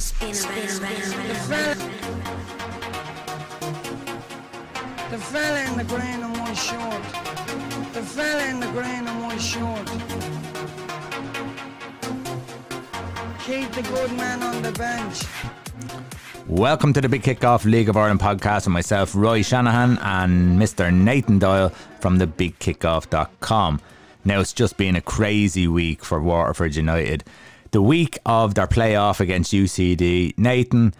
Spin around, around, around. The fella in the green and white short. The fella in the green and white short. Keep the good man on the bench. Welcome to the Big Kickoff League of Ireland podcast with myself, Roy Shanahan, and Mr. Nathan Doyle from the BigKickoff.com. Now, it's just been a crazy week for Waterford United. The week of their playoff against UCD. Nathan,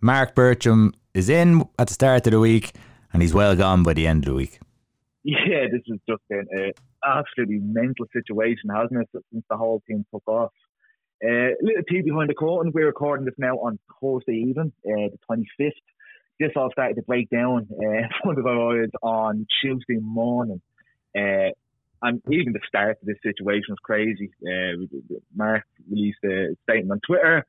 Marc Bircham is in at the start of the week, and he's well gone by the end of the week. Yeah, this has just been an absolutely mental situation, hasn't it, since the whole team took off. Uh, little tea behind the curtain. We're recording this now on Thursday evening, uh, the 25th. This all started to break down uh, in front of our eyes on Tuesday morning. Uh, and even the start of this situation was crazy. Uh, Marc released a statement on Twitter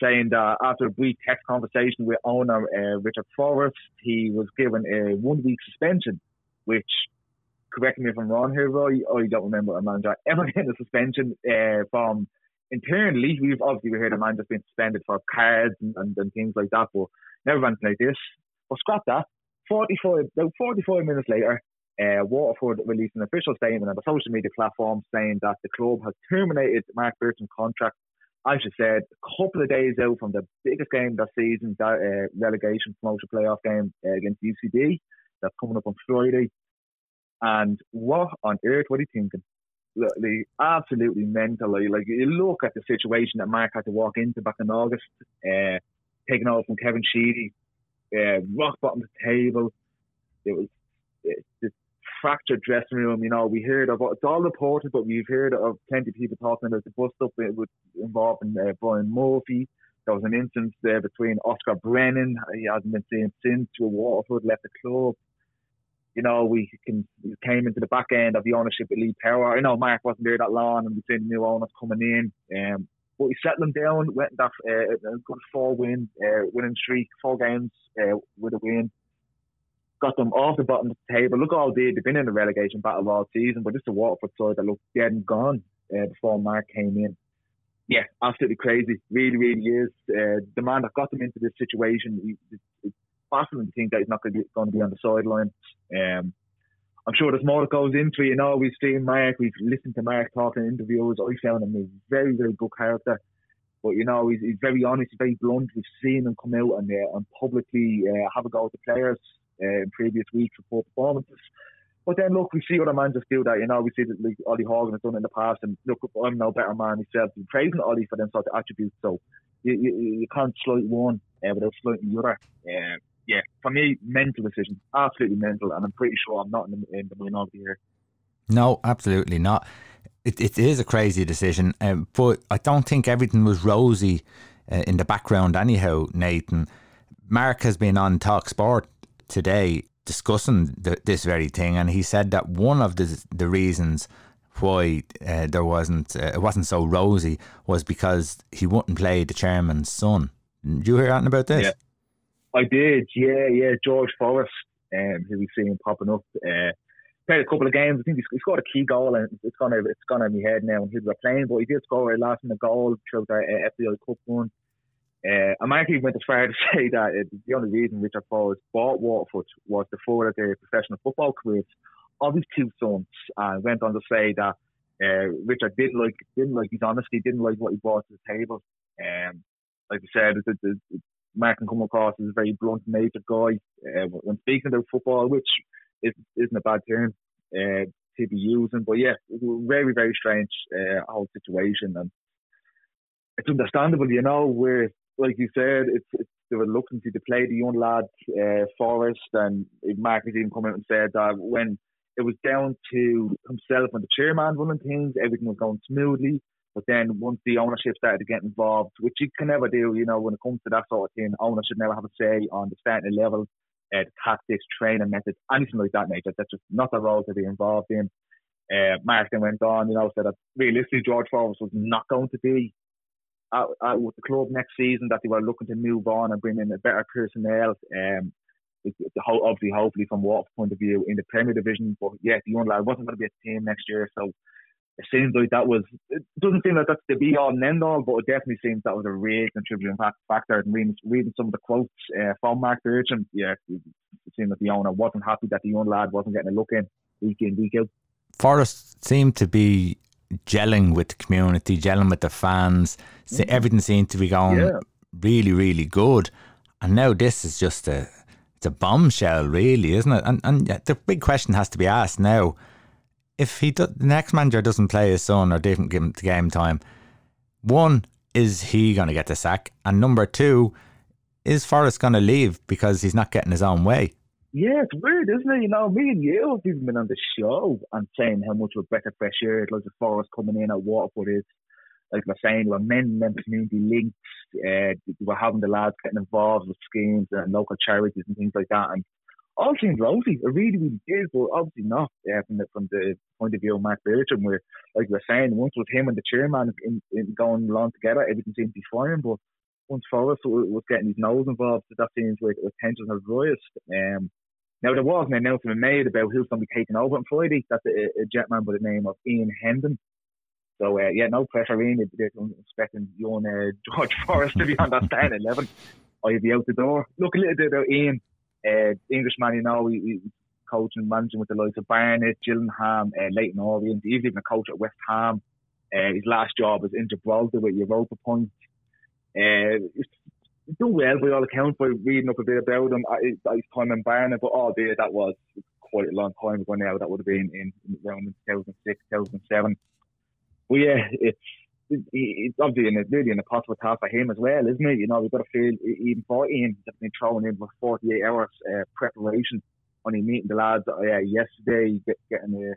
saying that after a brief text conversation with owner uh, Richard Forrest, he was given a one week suspension, which, correct me if I'm wrong here, Roy, I don't remember a manager ever getting a suspension uh, from internally, we've obviously heard a man just been suspended for cards and, and, and things like that, but never anything like this. But scrap that. 45, about 45 minutes later, uh, Waterford released an official statement on the social media platform saying that the club has terminated Marc Bircham's contract. As you said, a couple of days out from the biggest game of the season, that uh, relegation promotion playoff game uh, against UCD. That's coming up on Friday. And what on earth, are you thinking? absolutely mentally, Like you look at the situation that Marc had to walk into back in August, uh, taking over from Kevin Sheedy, uh, rock bottom the table. It was it, fractured dressing room. You know, we heard of it's all reported, but we've heard of plenty of people talking about the bust up with involving uh, Brian Murphy. There was an instance there between Oscar Brennan. He hasn't been seen since. Waterford left the club you know, we can we came into the back end of the ownership with Lee Power. You know Marc wasn't there that long, and we seen new owners coming in. Um, but we settled them down. Went that uh, good four win, uh, winning streak, four games uh, with a win. Got them off the bottom of the table. Look all they they've been in the relegation battle all season, but just a Waterford side that looked dead and gone uh, before Marc came in. Yeah, absolutely crazy. Really, really is. Uh, the man that got them into this situation, he, baffling to think that he's not going to be, on the sideline. Um, I'm sure there's more that goes into it. You know, we've seen Marc, we've listened to Marc talking in interviews. I found him a very, very good character. But, you know, he's, he's very honest, very blunt. We've seen him come out and, uh, and publicly uh, have a go at the players uh, in previous weeks for poor performances. But then, look, we see other managers do that. You know, we see that like, Ollie Horgan has done in the past. And look, I'm no better man myself. I'm praising Ollie for them sort of attributes. So you, you, you can't slight one uh, without slighting the other. Um, yeah, for me, mental decision, absolutely mental, and I'm pretty sure I'm not in the, in the minority here. No, absolutely not. It, it is a crazy decision, um, but I don't think everything was rosy uh, in the background. Anyhow, Nathan, Marc has been on Talk Sport today discussing the, this very thing, and he said that one of the the reasons why uh, there wasn't uh, it wasn't so rosy was because he wouldn't play the chairman's son. Did you hear anything about this? Yeah. I did, yeah, yeah. George Forrest, um, who we've seen popping up, uh, played a couple of games. I think he scored a key goal, and it's gone it's gone my head now. And he was playing, but he did score a last minute goal through the uh, FAI Cup one. Uh, I might even went as far to say that uh, the only reason Richard Forrest bought Waterford was to further their professional football careers of his two sons, and went on to say that uh, Richard didn't like didn't like his honesty, didn't like what he brought to the table. Um, like I said, the, the, Marc can come across as a very blunt natured guy uh, when speaking about football, which is, isn't a bad term uh, to be using. But yeah, very, very strange uh, whole situation. And it's understandable, you know, where, like you said, it's, it's the reluctance to play the young lad, uh, Forrest, and Marc has even come out and said that when it was down to himself and the chairman running things, everything was going smoothly. But then once the ownership started to get involved, which you can never do, you know, when it comes to that sort of thing, owners should never have a say on the starting level, uh, the tactics, training methods, anything like that nature. That's just not the role to be involved in. Uh, Marc then went on, you know, said that realistically George Forrest was not going to be out with the club next season, that they were looking to move on and bring in a better personnel. Um, obviously, hopefully from what point of view in the Premier Division, but yeah, the young lad wasn't going to be a team next year, so it seems like that was. It doesn't seem like that's the be all and end all, but it definitely seems that was a real contributing factor. And reading, reading some of the quotes uh, from Marc Bircham, yeah, it seemed that the owner wasn't happy that the young lad wasn't getting a look in week in week out. Forrest seemed to be gelling with the community, gelling with the fans. Mm-hmm. Everything seemed to be going yeah. really, really good. And now this is just a it's a bombshell, really, isn't it? And and the big question has to be asked now if he do, the next manager doesn't play his son or didn't give him the game time, one is he going to get the sack, and number two is Forrest going to leave because he's not getting his own way. Yeah, it's weird, isn't it? You know, me and you have even been on the show and saying how much of a better fresh air like the Forrest coming in at Waterford is. Like we're saying, we're mending them community links. Uh, we're having the lads getting involved with schemes and local charities and things like that. And all seemed rosy. It really, really did, but obviously not uh, from the from the point of view of Marc Bircham, where like we are saying, once with him and the chairman in, in going along together, everything seemed to be fine. But once Forrest was getting his nose involved, that seems like the tension has rised. Um, now there was an announcement made about who's going to be taking over on Friday. That's a, a jetman by the name of Ian Hendon. So uh, yeah, no pressure, Ian. They're expecting you and uh, George Forrest to be on that starting eleven. I'll be out the door. Look a little bit about Ian uh, Englishman, you know, he, he coaching and managing with the likes of Barnet, Gillingham, uh, Leyton Orient. He's even a coach at West Ham. Uh, his last job was in Gibraltar with Europa Point. Uh, he's done well by all accounts by reading up a bit about him. His, his time in Barnet, but oh dear, that was quite a long time ago now. That would have been in, around 2006, 2007. Well, yeah, it's it's obviously in a, really an impossible task for him as well, isn't it? You know, we've got to feel even for Ian has been thrown in for 48 hours uh, preparation. Only meeting the lads uh, yesterday, get, getting the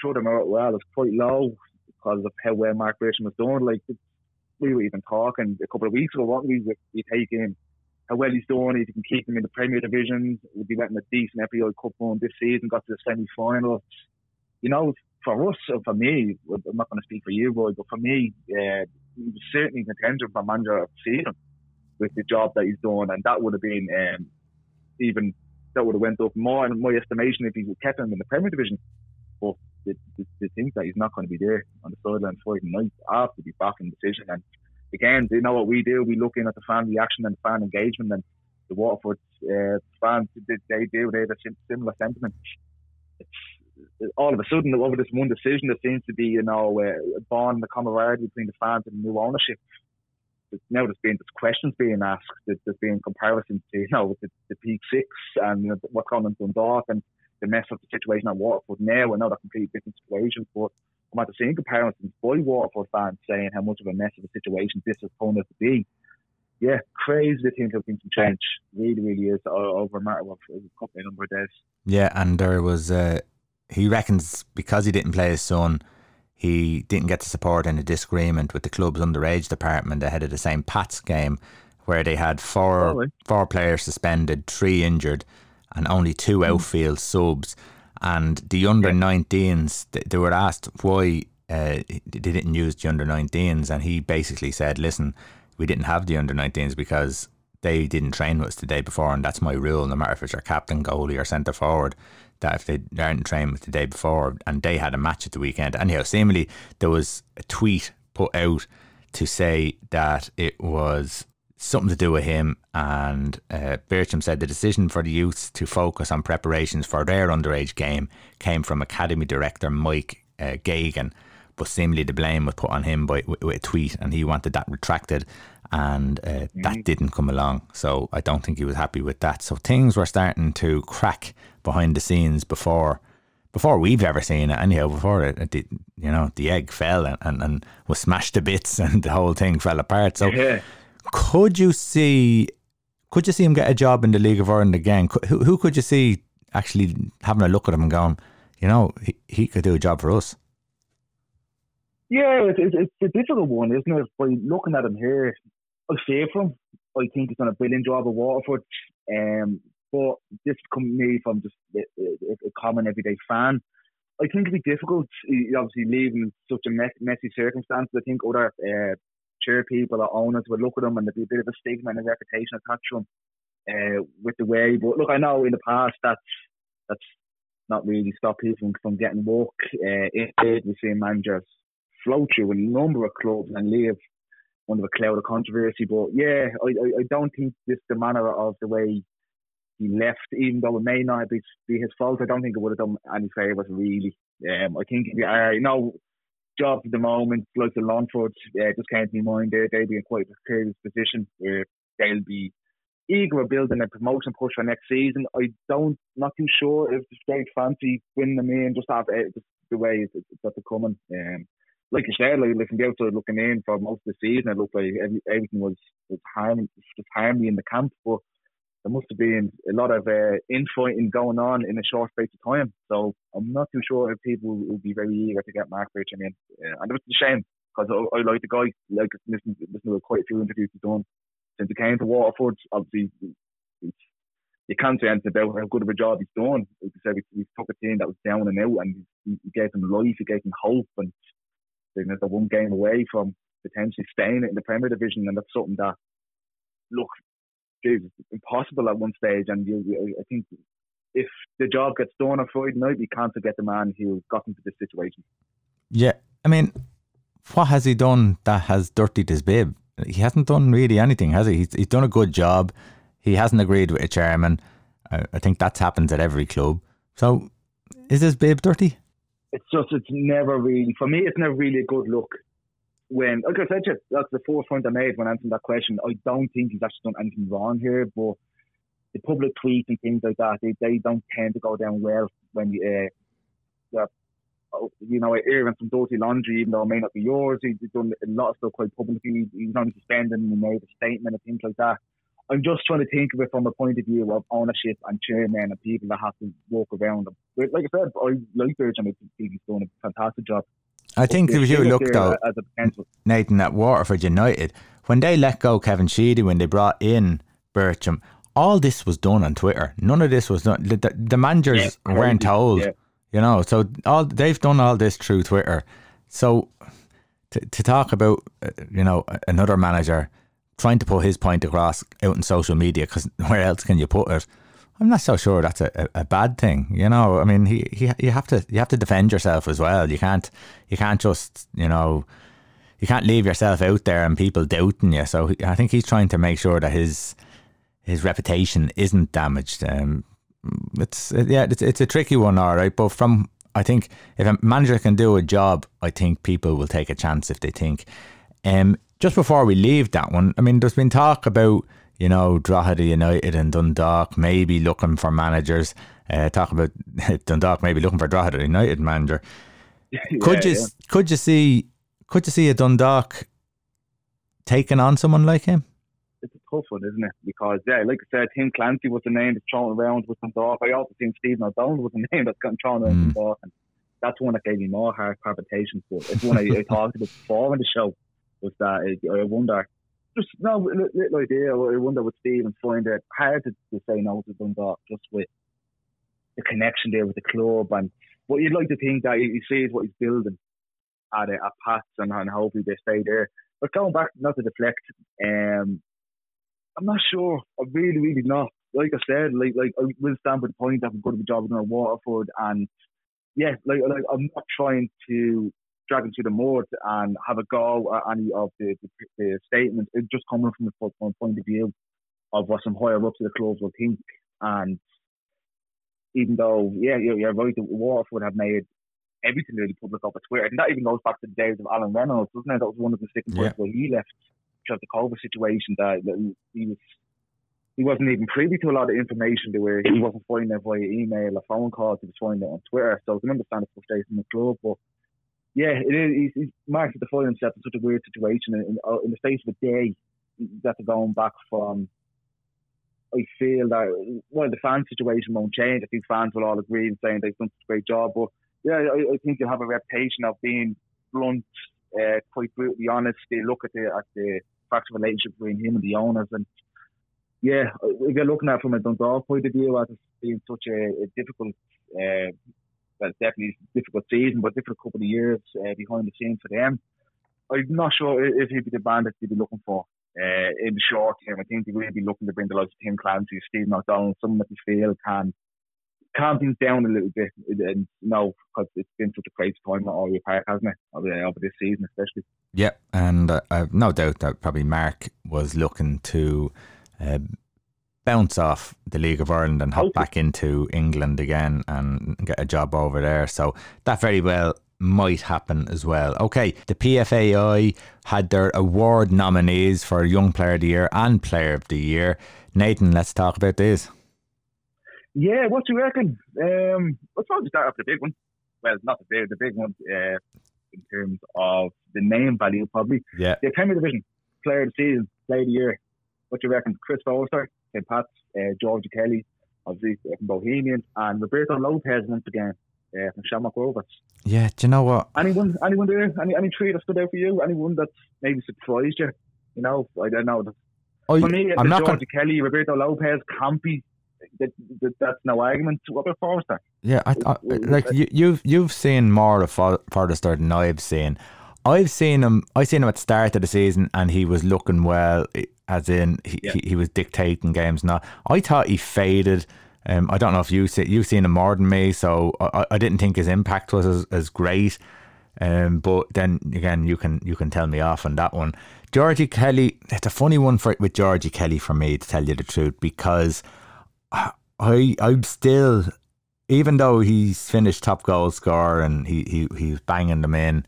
throw them out well. It's quite low because of how well Marc Bircham was doing. Like we were even talking a couple of weeks ago, weren't we? We taking how well he's doing, if you can keep him in the Premier Division, would be went in a decent FAI Cup run this season, got to the semi final. You know, for us, for me, I'm not going to speak for you, Roy, but for me, uh, he was certainly contender for manager of the season with the job that he's doing, and that would have been um, even that would have went up more in my estimation if he kept him in the Premier Division. But the, the, the that he's not going to be there on the sideline fighting night after the backing decision. And again, you know what we do? We look in at the fan reaction and the fan engagement, and the Waterford uh, fans they, they do. They have a similar sentiment. It's all of a sudden, over this one decision, there seems to be, you know, uh, bond, the camaraderie between the fans and the new ownership. Now there's been there's questions being asked. There's been comparisons to, you know, the, the peak six and you know, what's going on in Dundalk and the mess of the situation at Waterford now. Another completely different situation. But I'm at the same comparisons by Waterford fans saying how much of a mess of a situation this is going to be. Yeah, crazy to think how things can change. Really, really is over a matter of a couple of number of days. Yeah, and there was uh, he reckons because he didn't play his son, he didn't get the support in a disagreement with the club's underage department ahead of the St. Pat's game, where they had four four players suspended, three injured, and only two hmm. outfield subs. And the under 19s, they were asked why uh, they didn't use the under 19s, and he basically said, "Listen, we didn't have the under 19s because they didn't train with us the day before, and that's my rule. No matter if it's your captain, goalie, or centre forward, that if they aren't trained with the day before and they had a match at the weekend. Anyhow, seemingly there was a tweet put out to say that it was something to do with him. And uh, Bircham said the decision for the youths to focus on preparations for their underage game came from Academy Director Mike uh, Gagan. But seemingly the blame was put on him by with, with a tweet, and he wanted that retracted, and uh, mm-hmm. that didn't come along. So I don't think he was happy with that. So things were starting to crack behind the scenes before before we've ever seen it. Anyhow, before it, it you know, the egg fell and, and, and, was smashed to bits, and the whole thing fell apart. So, yeah. Could you see? Could you see him get a job in the League of Ireland again? Who, who could you see actually having a look at him and going, you know, he, he could do a job for us? Yeah, it's, it's, it's a difficult one, isn't it? By looking at him here, I say for him, I think he's done a brilliant job at Waterford. Um, but this come me from just a, a, a, common everyday fan. I think it'd be difficult, obviously, leaving such a messy circumstance. I think other uh, chair people or owners would look at him and there'd be a bit of a stigma and a reputation attached to him uh, with the way. But look, I know in the past that's that's not really stopped people from getting work. Uh, instead, we're seeing managers flow through a number of clubs and leave under a cloud of controversy. But yeah, I, I, I don't think this the manner of the way he left, even though it may not be, be his fault. I don't think it would have done any favours really. Um, I think you know jobs at the moment, like the Longford, uh, just to my mind. They they'll be in quite a precarious position where they'll be eager building a promotion push for next season. I don't, not too sure if the state fancy winning them in just have uh, just the way it's, it's, it's coming. Um, like you said, like, like from the outside looking in for most of the season, it looked like every, everything was was harmony, just harmony in the camp. But there must have been a lot of uh, infighting going on in a short space of time. So I'm not too sure if people will be very eager to get Marc Bircham in. Uh, and it's a shame because I, I, like the guy. Like listen, listen to quite a few interviews he's done since he came to Waterford. Obviously, you can't say anything about how good of a job he's done. Like I said, he, took a team that was down and out, and he, gave them life, he gave them hope, and they're one game away from potentially staying in the Premier Division, and that's something that look is impossible at one stage. And you, I think if the job gets done on Friday night, we can't forget the man who got into this situation. Yeah, I mean, what has he done that has dirtied his bib? He hasn't done really anything, has he? He's, he's done a good job. He hasn't agreed with a chairman. I, I think that's happened at every club. So, is his bib dirty? It's just, it's never really, for me, it's never really a good look when, like I said, that's the first point I made when answering that question. I don't think he's actually done anything wrong here, but the public tweets and things like that, they, they don't tend to go down well when you, uh, oh, you know, airing some dirty laundry, even though it may not be yours. He's done a lot of stuff quite publicly. He's only suspended and he made a statement and things like that. I'm just trying to think of it from a point of view of ownership and chairman and people that have to walk around them. Like I said, I like Bircham. I think he's doing a fantastic job. I think if you looked out, Nathan, at Waterford United, when they let go Kevin Sheedy, when they brought in Bircham, all this was done on Twitter. None of this was done. The, the, the managers yeah, weren't told, yeah. you know. So all they've done all this through Twitter. So to, to talk about, uh, you know, another manager trying to put his point across out in social media, because where else can you put it? I'm not so sure that's a, a, bad thing. You know, I mean, he, he you have to you have to defend yourself as well. You can't you can't just you know you can't leave yourself out there and people doubting you. So I think he's trying to make sure that his his reputation isn't damaged. Um, it's yeah, it's it's a tricky one, all right. But from I think if a manager can do a job, I think people will take a chance if they think. Um, just before we leave that one, I mean, there's been talk about you know, Drogheda United and Dundalk maybe looking for managers. Uh, talk about Dundalk maybe looking for Drogheda United manager. Yeah, could you yeah. could you see could you see a Dundalk taking on someone like him? It's a tough one, isn't it? Because yeah, like I said, Tim Clancy was the name that's thrown around with Dundalk. I also think Stephen O'Donnell was the name that's gotten thrown around mm. Dundalk, and that's one that gave me more heart palpitations. But it's one I, I talked about before in the show was that I, I wonder just no little idea. I wonder what Stephen find it hard to, to say no to Dundalk just with the connection there with the club and what you'd like to think that he sees what he's building at a, at Pats and, and hopefully they stay there. But going back, not to deflect, um, I'm not sure. I'm really, really not. Like I said, like like I will stand the point that we've got a job in Waterford, and yeah, like like I'm not trying to dragging through the mud and have a go at any of the, the, the statements. It's just coming from the from point of view of what some higher ups of the clubs will think. And even though, yeah, you're, you're right, Waterford have made everything really public over Twitter. And that even goes back to the days of Alan Reynolds, doesn't it? That was one of the sticking points yeah. where he left because of the COVID situation that, that he was he wasn't even privy to a lot of information where he wasn't finding it via email or phone calls, he was finding it on Twitter. So I can understand the frustration in the club, but yeah, it is. He's, he's Marc to find himself in such a weird situation in, uh, in the space of a day. That's going back from. I feel that well, the fan situation won't change. I think fans will all agree in saying they've done such a great job. But yeah, I, I think you'll have a reputation of being blunt, uh, quite brutally honest. They look at the at the fractured relationship between him and the owners, and yeah, if you're looking at it from a Dundalk point of view, as it's been such a, a difficult uh, well, definitely difficult season, but difficult couple of years uh, behind the scenes for them. I'm not sure if he'd be the band that they'd be looking for uh, in the short term. I think they will be looking to bring the likes of Tim Clancy, Stephen McDonald, someone that they feel can calm things down a little bit. And no, because it's been such a crazy time at Oriel Park, hasn't it? Over, over this season, especially. Yeah, and uh, I've no doubt that probably Marc was looking to uh, bounce off the League of Ireland and hop back into England again and get a job over there. So that very well might happen as well. Okay, the PFAI had their award nominees for Young Player of the Year and Player of the Year. Nathan, let's talk about this. Yeah, what do you reckon? Um, let's probably start off the big one. Well, not the big, the big one uh, in terms of the name value, probably. Yeah. The Premier Division Player of the Season, Player of the Year. What do you reckon? Chris Forrester, St. Pat's, uh, George Kelly, obviously uh, from Bohemian, and Roberto Lopez once again uh, from Shamrock Rovers. Yeah, do you know what? Anyone, anyone there? Any, any three that stood out for you? Anyone that maybe surprised you? You know, I don't know. I, For me, I'm not George going. Kelly, Roberto Lopez, Campy. That, that, that's no argument. What about Forrester? Yeah, I, I, like you, you've you've seen more of For- Forrester than I've seen. I've seen him. I seen him at the start of the season, and he was looking well. As in, he, Yeah. he, he was dictating games. Now, I thought he faded. Um, I don't know if you see, you've seen him more than me, so I, I- didn't think his impact was as, as great. Um, but then again, you can you can tell me off on that one. Georgie Kelly, it's a funny one for with Georgie Kelly for me to tell you the truth because I I'm still even though he's finished top goal scorer and he he he's banging them in,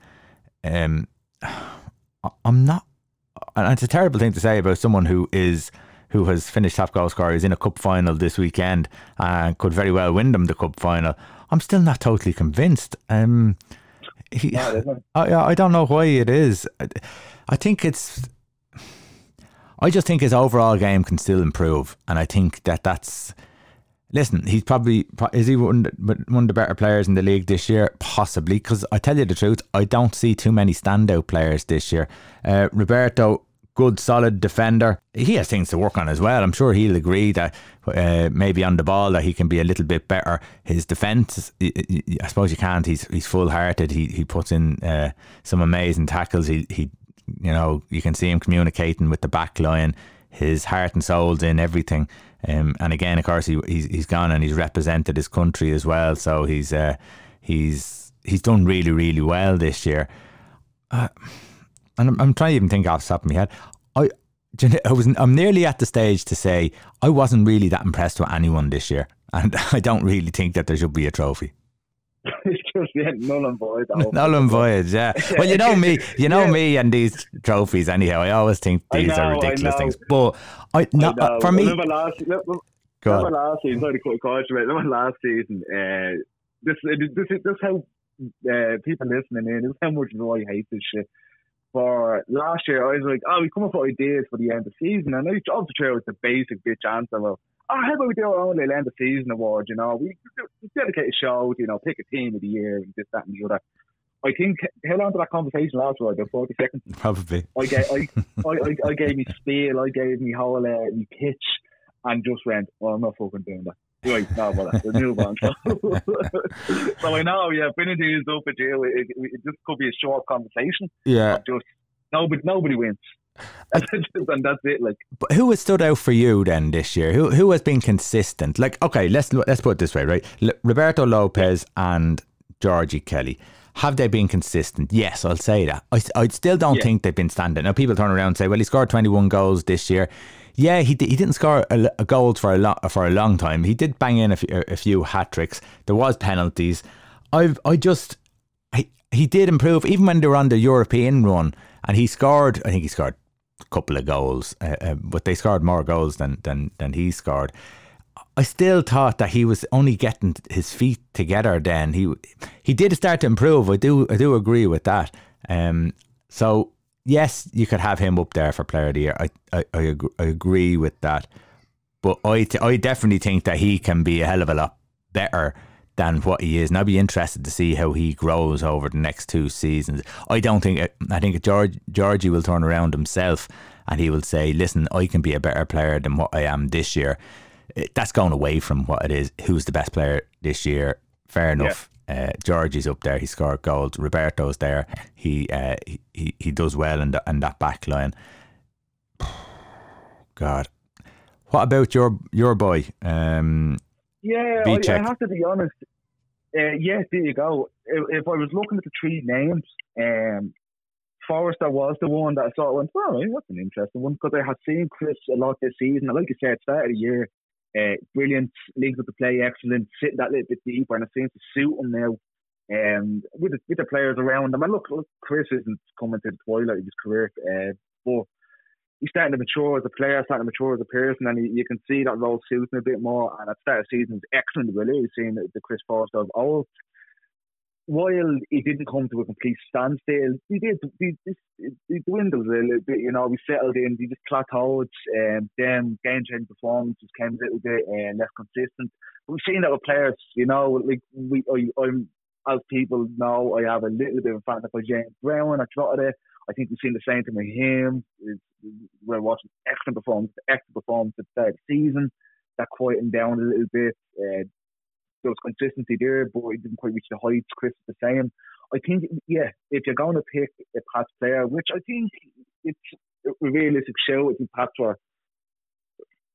um, I'm not. And it's a terrible thing to say about someone who is who has finished top goal scorer, who's in a cup final this weekend and could very well win them the cup final. I'm still not totally convinced. Um, he, Yeah. I, I don't know why it is. I, I think it's. I just think his overall game can still improve, and I think that that's. Listen, he's probably is he one, one of the better players in the league this year? Possibly, because I tell you the truth, I don't see too many standout players this year. Uh, Roberto, good solid defender. He has things to work on as well. I'm sure he'll agree that uh, maybe on the ball that he can be a little bit better. His I I suppose you can't. He's he's full hearted. He he puts in uh, some amazing tackles. He he you know, you can see him communicating with the back line, his heart and soul's in everything. Um, and again, of course, he he's, he's gone and he's represented his country as well. So he's uh, he's he's done really really well this year. Uh, and I'm, I'm trying to even think off the top of my head. I I was I'm nearly at the stage to say I wasn't really that impressed with anyone this year, and I don't really think that there should be a trophy. It's just yeah, null and void. Null and void, yeah. Well, you know me, you know Yeah. me, and these trophies. Anyhow, I always think these know, are ridiculous things. But I, I no, know. for me, remember last, remember remember last season, sorry to cut across remember last season, uh, this, this, this, this how uh, people listening in, this is how much Roy hates this shit. For last year, I was like, oh, we come up with ideas for the end of the season, and I obviously threw out the basic bitch answer of, oh, how about we do our own little end of season award, you know, we, we dedicate a show, you know, pick a team of the year, and this, that, and the other. I think, how long did that conversation last for? About 40 seconds? probably. I gave I, I, I, I gave me spiel, I gave me whole uh, me pitch, and just went, "Well, I'm not fucking doing that." Right, no, well, we'll move on. so I know, yeah, finishing is up with you. It, it, it just could be a short conversation. Yeah. Just nobody, nobody wins, and that's it. Like, But who has stood out for you then this year? Who who has been consistent? Like, okay, let's let's put it this way, right? L- Roberto Lopez and Georgie Kelly. Have they been consistent? Yes, I'll say that. I, I still don't Yeah. think they've been standing. Now, people turn around and say, well, he scored 21 goals this year. Yeah, he, di- he didn't score a, a goals for a, lo- for a long time. He did bang in a few, a few hat tricks. There was penalties. I've I just he, he did improve even when they were on the European run, and he scored. I think he scored couple of goals, uh, uh, but they scored more goals than than than he scored. I still thought that he was only getting his feet together. Then he he did start to improve. I do I do agree with that. Um, so yes, you could have him up there for Player of the Year. I I, I, agree, I agree with that. But I th- I definitely think that he can be a hell of a lot better than what he is, and I'd be interested to see how he grows over the next two seasons. I don't think I think George Georgie will turn around himself and he will say, "Listen, I can be a better player than what I am this year." That's gone away from what it is. Who's the best player this year? Fair enough. Uh, Georgie's up there. He scored goals. Roberto's there. He uh, he, he he does well in, the, in that back line. God, what about your your boy? Um, Yeah, I, I, have to be honest. Uh, yes, there you go. If, if, I was looking at the three names, um, Forrester was the one that I thought went, well, that's an interesting one because I had seen Chris a lot this season. like you said, start of the year, uh, brilliant, leagues of the play, excellent, sitting that little bit deeper, and it seems to suit him now. Um, with the, with the players around him, and look, look, Chris isn't coming to the twilight of his career, uh, but he's starting to mature as a player, starting to mature as a person, and he, you can see that role suits him a bit more. And at the start of the season, it's excellent, really, seeing the, the Chris Forrester of old while he didn't come to a complete standstill, he did. He, he, he dwindled a little bit. You know, we settled in. He just plateaued. Um, then game changing performances came a little bit uh, less consistent. We've seen that with players. You know, like we, I, I'm as people know, I have a little bit of a fan of James Brown. I thought it. I think we've seen the same thing with him. We're watching excellent performance, excellent performance at the the season. That quietened down a little bit. Uh, there was consistency there, but he didn't quite reach the heights Chris was saying. I think, yeah, if you're going to pick a Pats player, which I think it's a realistic show, I think Pats were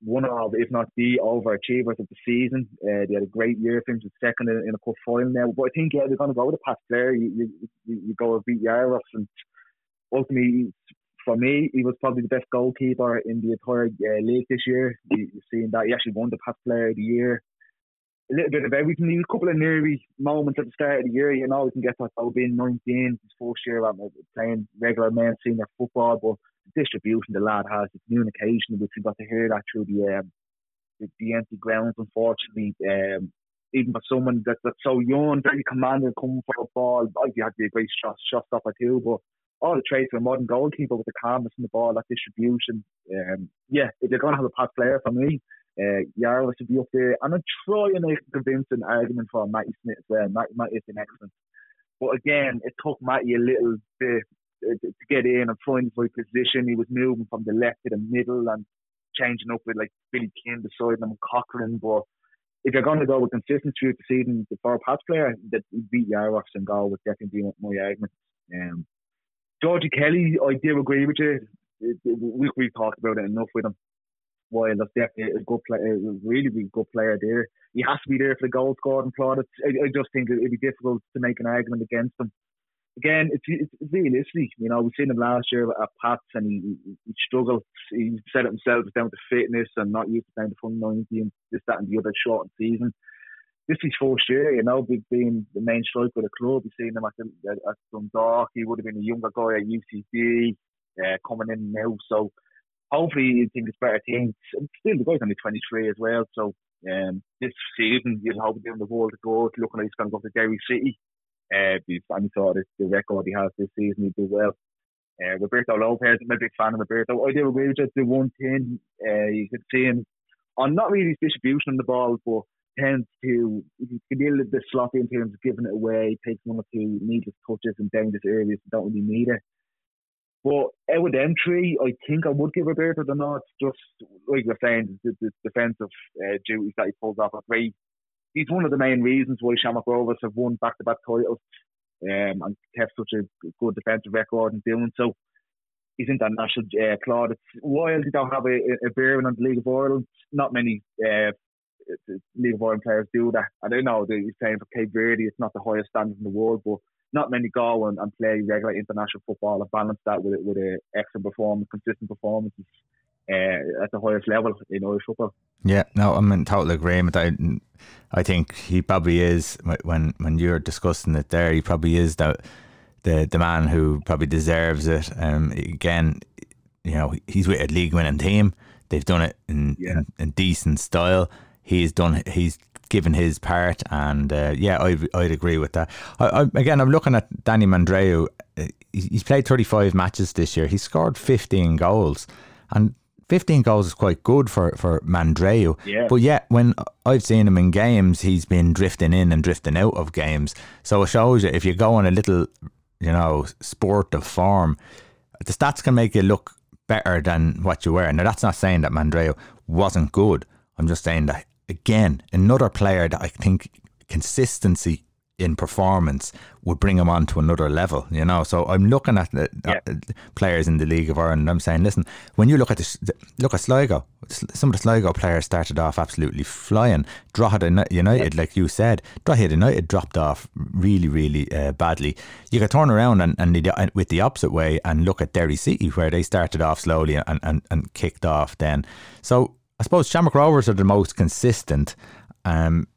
one of, if not the overachievers of the season. Uh, they had a great year, finished second in, in a cup final now. But I think, yeah, they're going to go with a Pats player. You, you, you go with Vita Jaros, and ultimately, for me, he was probably the best goalkeeper in the entire uh, league this year. You, have seen that he actually won the Pats Player of the Year a little bit of everything. He was a couple of nervy moments at the start of the year. You know, we can get that about being 19, his first year at playing regular men senior football, but distribution the lad has, the communication, which we got to hear that through the um, the, the empty grounds, unfortunately. Um, even for someone that, that's so young, very commanding, coming for a ball, I think had to be a great shot, shot stopper too. But all the traits of a modern goalkeeper with the calmness in the ball, that distribution. Um, yeah, if you're going to have a pass player for me, uh, Jaros should be up there. And I'm trying to make a convincing argument for Matty Smith as well. Matty, Matty's been excellent. But again, it took Matty a little bit to get in and find his right position. He was moving from the left to the middle and changing up with like Billy King beside him Cochrane. But if you're going to go with consistency through the season, the four pass player that Vita Jaros and goal would definitely be my argument. Um, Georgie Kelly, I do agree with you. We, we talked about it enough with him while that's definitely a good player, a really, really good player there. He has to be there for the goal scored and. I, I just think it'd be difficult to make an argument against him. Again, it's, it's realistic. You know, we've seen him last year at Pats and he, he struggled. He said it himself, it's down to fitness and not used to playing the full 90 and this, that, and the other short season. This is first year, you know, being the main striker of the club. We've seen him at, the, at Dundalk. He would have been a younger guy at UCD uh, coming in now. So, hopefully you think it's better. And still, the guy's only 23 as well. So um, this season, you'd hope him the world to go. Looking like he's going to go to Derry City. Uh, and he saw the record he has this season, he'd do well. Uh, Roberto Lopez, I'm a big fan of Roberto. I do agree with just the one thing uh, you could see him on not really his distribution on the ball, but tends to he can be a little bit sloppy in terms of giving it away, takes one or two needless touches in dangerous areas that don't really need it. But out of them three, I think I would give Roberto the nod. Just like you're saying, the, the defensive uh, duties that he pulls off are great. He's one of the main reasons why Shamrock Rovers have won back-to-back titles um, and kept such a good defensive record in doing so. He's international uh, plaudits. While they don't have a, a bearing on the League of Ireland, not many uh, League of Ireland players do that. I don't know, he's playing for Cape Verde, it's not the highest standard in the world, but not many go and, and play regular international football and balance that with with a excellent performance, consistent performances uh, at the highest level in Irish football. Yeah, no, I'm in total agreement. I, I think he probably is when when you're discussing it there. He probably is the the the man who probably deserves it. Um, again, you know, he's with a league winning team. They've done it in, yeah. in, in decent style. He's done. He's given his part, and uh, yeah, I, I'd agree with that. I, I, again, I'm looking at Danny Mandroiu. Uh, he's played 35 matches this year. He scored 15 goals, and 15 goals is quite good for for Mandroiu. Yeah. But yet, when I've seen him in games, he's been drifting in and drifting out of games. So it shows you if you go on a little, you know, sport of form, the stats can make you look better than what you were. Now that's not saying that Mandroiu wasn't good. I'm just saying that again, another player that I think consistency in performance would bring him on to another level, you know. So I'm looking at the Yeah. uh, players in the League of Ireland. I'm saying, listen, when you look at this, look at Sligo. Some of the Sligo players started off absolutely flying. Drogheda Uni- United, like you said, Drogheda United dropped off really, really uh, badly. You could turn around and, and the, with the opposite way and look at Derry City, where they started off slowly and, and, and kicked off then. So I suppose Shamrock Rovers are the most consistent. Um,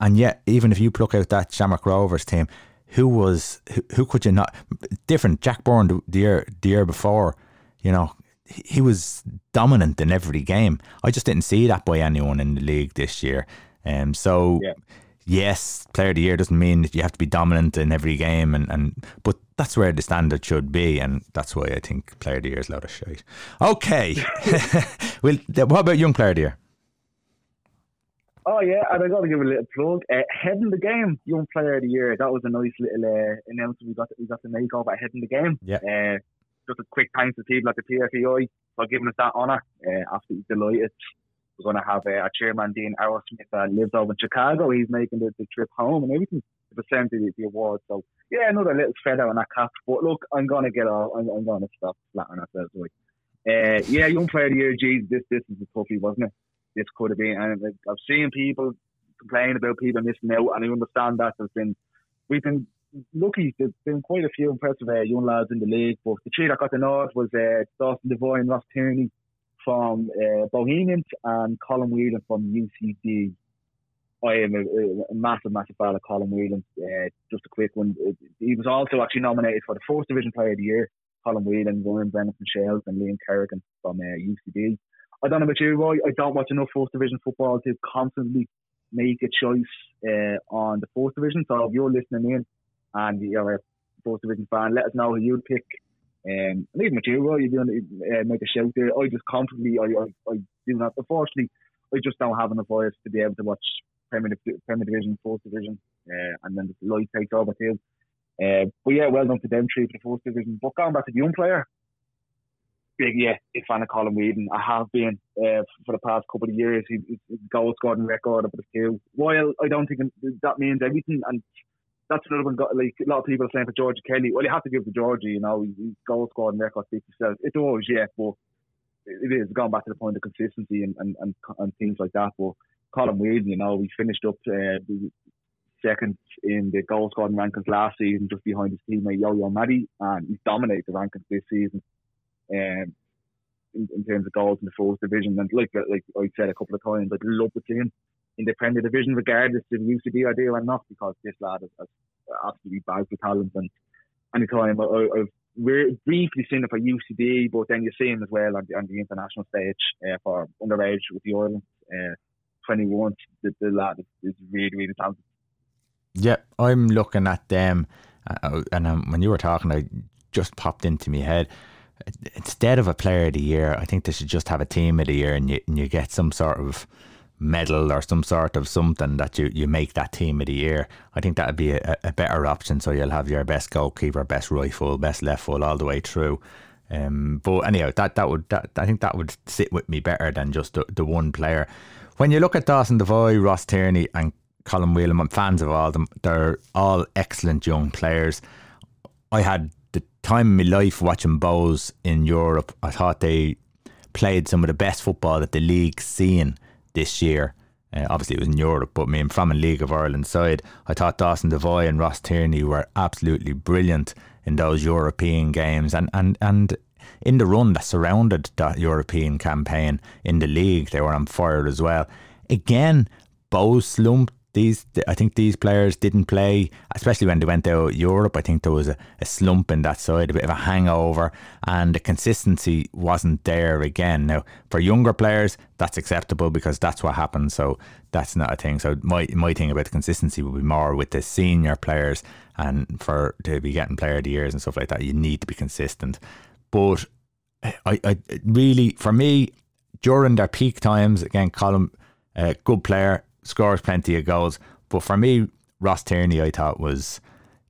and yet, even if you pluck out that Shamrock Rovers team, who was who, who could you not different? Jack Byrne the, year the year before, you know, he, he was dominant in every game. I just didn't see that by anyone in the league this year. Um, so Yeah. yes, player of the year doesn't mean that you have to be dominant in every game, and, and but that's where the standard should be, and that's why I think player of the year is a lot of shit. Okay, well, what about young player of the year? Oh yeah, and I got to give a little plug. Uh, heading the game, young player of the year. That was a nice little uh, announcement we got. We got to make over heading the game. Yeah. Uh, just a quick thanks to people at the PFAI for giving us that honour. Uh, absolutely delighted. We're going to have uh, our chairman Dean Arrowsmith uh, lives over in Chicago. He's making the, the trip home and everything to present the, the award. So yeah, another little feather on that cap. But look, I'm going to get off. I'm, I'm going to stop flattering ourselves. Right. Uh, yeah, young player of the year. Geez, this this is a toughie, wasn't it? This could have been. And I've seen people complain about people missing out, and I understand that. There's been we've been lucky. There's been quite a few impressive uh, young lads in the league, but the three that got the nod was uh, Dawson and Ross Tierney from uh, Bohemians, and Colm Whelan from UCD. I am a, a massive, massive fan of Colm Whelan. Uh, just a quick one. He was also actually nominated for the Fourth Division Player of the Year. Colm Whelan, Warren from Shels, and Liam Kerrigan from uh, UCD. I don't know about you, Roy. I don't watch enough fourth division football to constantly make a choice uh, on the fourth division. So if you're listening in and you're a fourth division fan, let us know who you'd pick. Um, and even with you, Roy, you're doing uh, make a shout there. I just constantly, I, I, I do not. Unfortunately, I just don't have enough voice to be able to watch Premier, Premier Division, Fourth Division, uh, and then the light takes over too. Uh, but yeah, well done to them three for the fourth division. But going back to the young player, big, yeah, big fan of Colm Whelan. I have been uh, for the past couple of years. He, he's goal scoring record of the two. While I don't think that means everything, and that's another one. Got, like a lot of people are saying for George Kelly. Well, you have to give to Georgie. You know, his goal scoring record speaks itself. It does, yeah, but it is going back to the point of consistency and, and, and, and things like that. But Colm Whelan, you know, we finished up uh, second in the goal scoring rankings last season, just behind his teammate Yoyo Mahdy, and he's dominated the rankings this season. Um, in, in, terms of goals in the fourth division, and like like I said a couple of times, I'd love to see him in the Premier Division, regardless of the UCD idea or not, because this lad has, has absolutely bagged with talent. And anytime I, I've briefly seen it for UCD, but then you see him as well on the, on the international stage uh, for underage with the Ireland uh, 21. The, the lad is, is really, really talented. Yeah, I'm looking at them, uh, and um, when you were talking, I just popped into my head. Instead of a player of the year, I think they should just have a team of the year, and you and you get some sort of medal or some sort of something that you, you make that team of the year. I think that would be a, a better option. So you'll have your best goalkeeper, best right full, best left full all the way through. Um, but anyhow, that that would that I think that would sit with me better than just the, the one player. When you look at Dawson Devoy, Ross Tierney, and Colm Whelan, I'm fans of all of them. They're all excellent young players. I had time of my life watching Bows in Europe. I thought they played some of the best football that the league's seen this year. Uh, obviously, it was in Europe, but me, I'm from a League of Ireland side. I thought Dawson Devoy and Ross Tierney were absolutely brilliant in those European games, and and and in the run that surrounded that European campaign in the league, they were on fire as well. Again, Bows slumped these I think these players didn't play, especially when they went to Europe. I think there was a, a, slump in that side, a bit of a hangover, and the consistency wasn't there again. Now, for younger players, that's acceptable because that's what happens. So that's not a thing. So my my thing about consistency would be more with the senior players, and for to be getting player of the years and stuff like that, you need to be consistent. But I, I really, for me, during their peak times, again, Colm, uh, good player scores plenty of goals. But for me, Ross Tierney, I thought was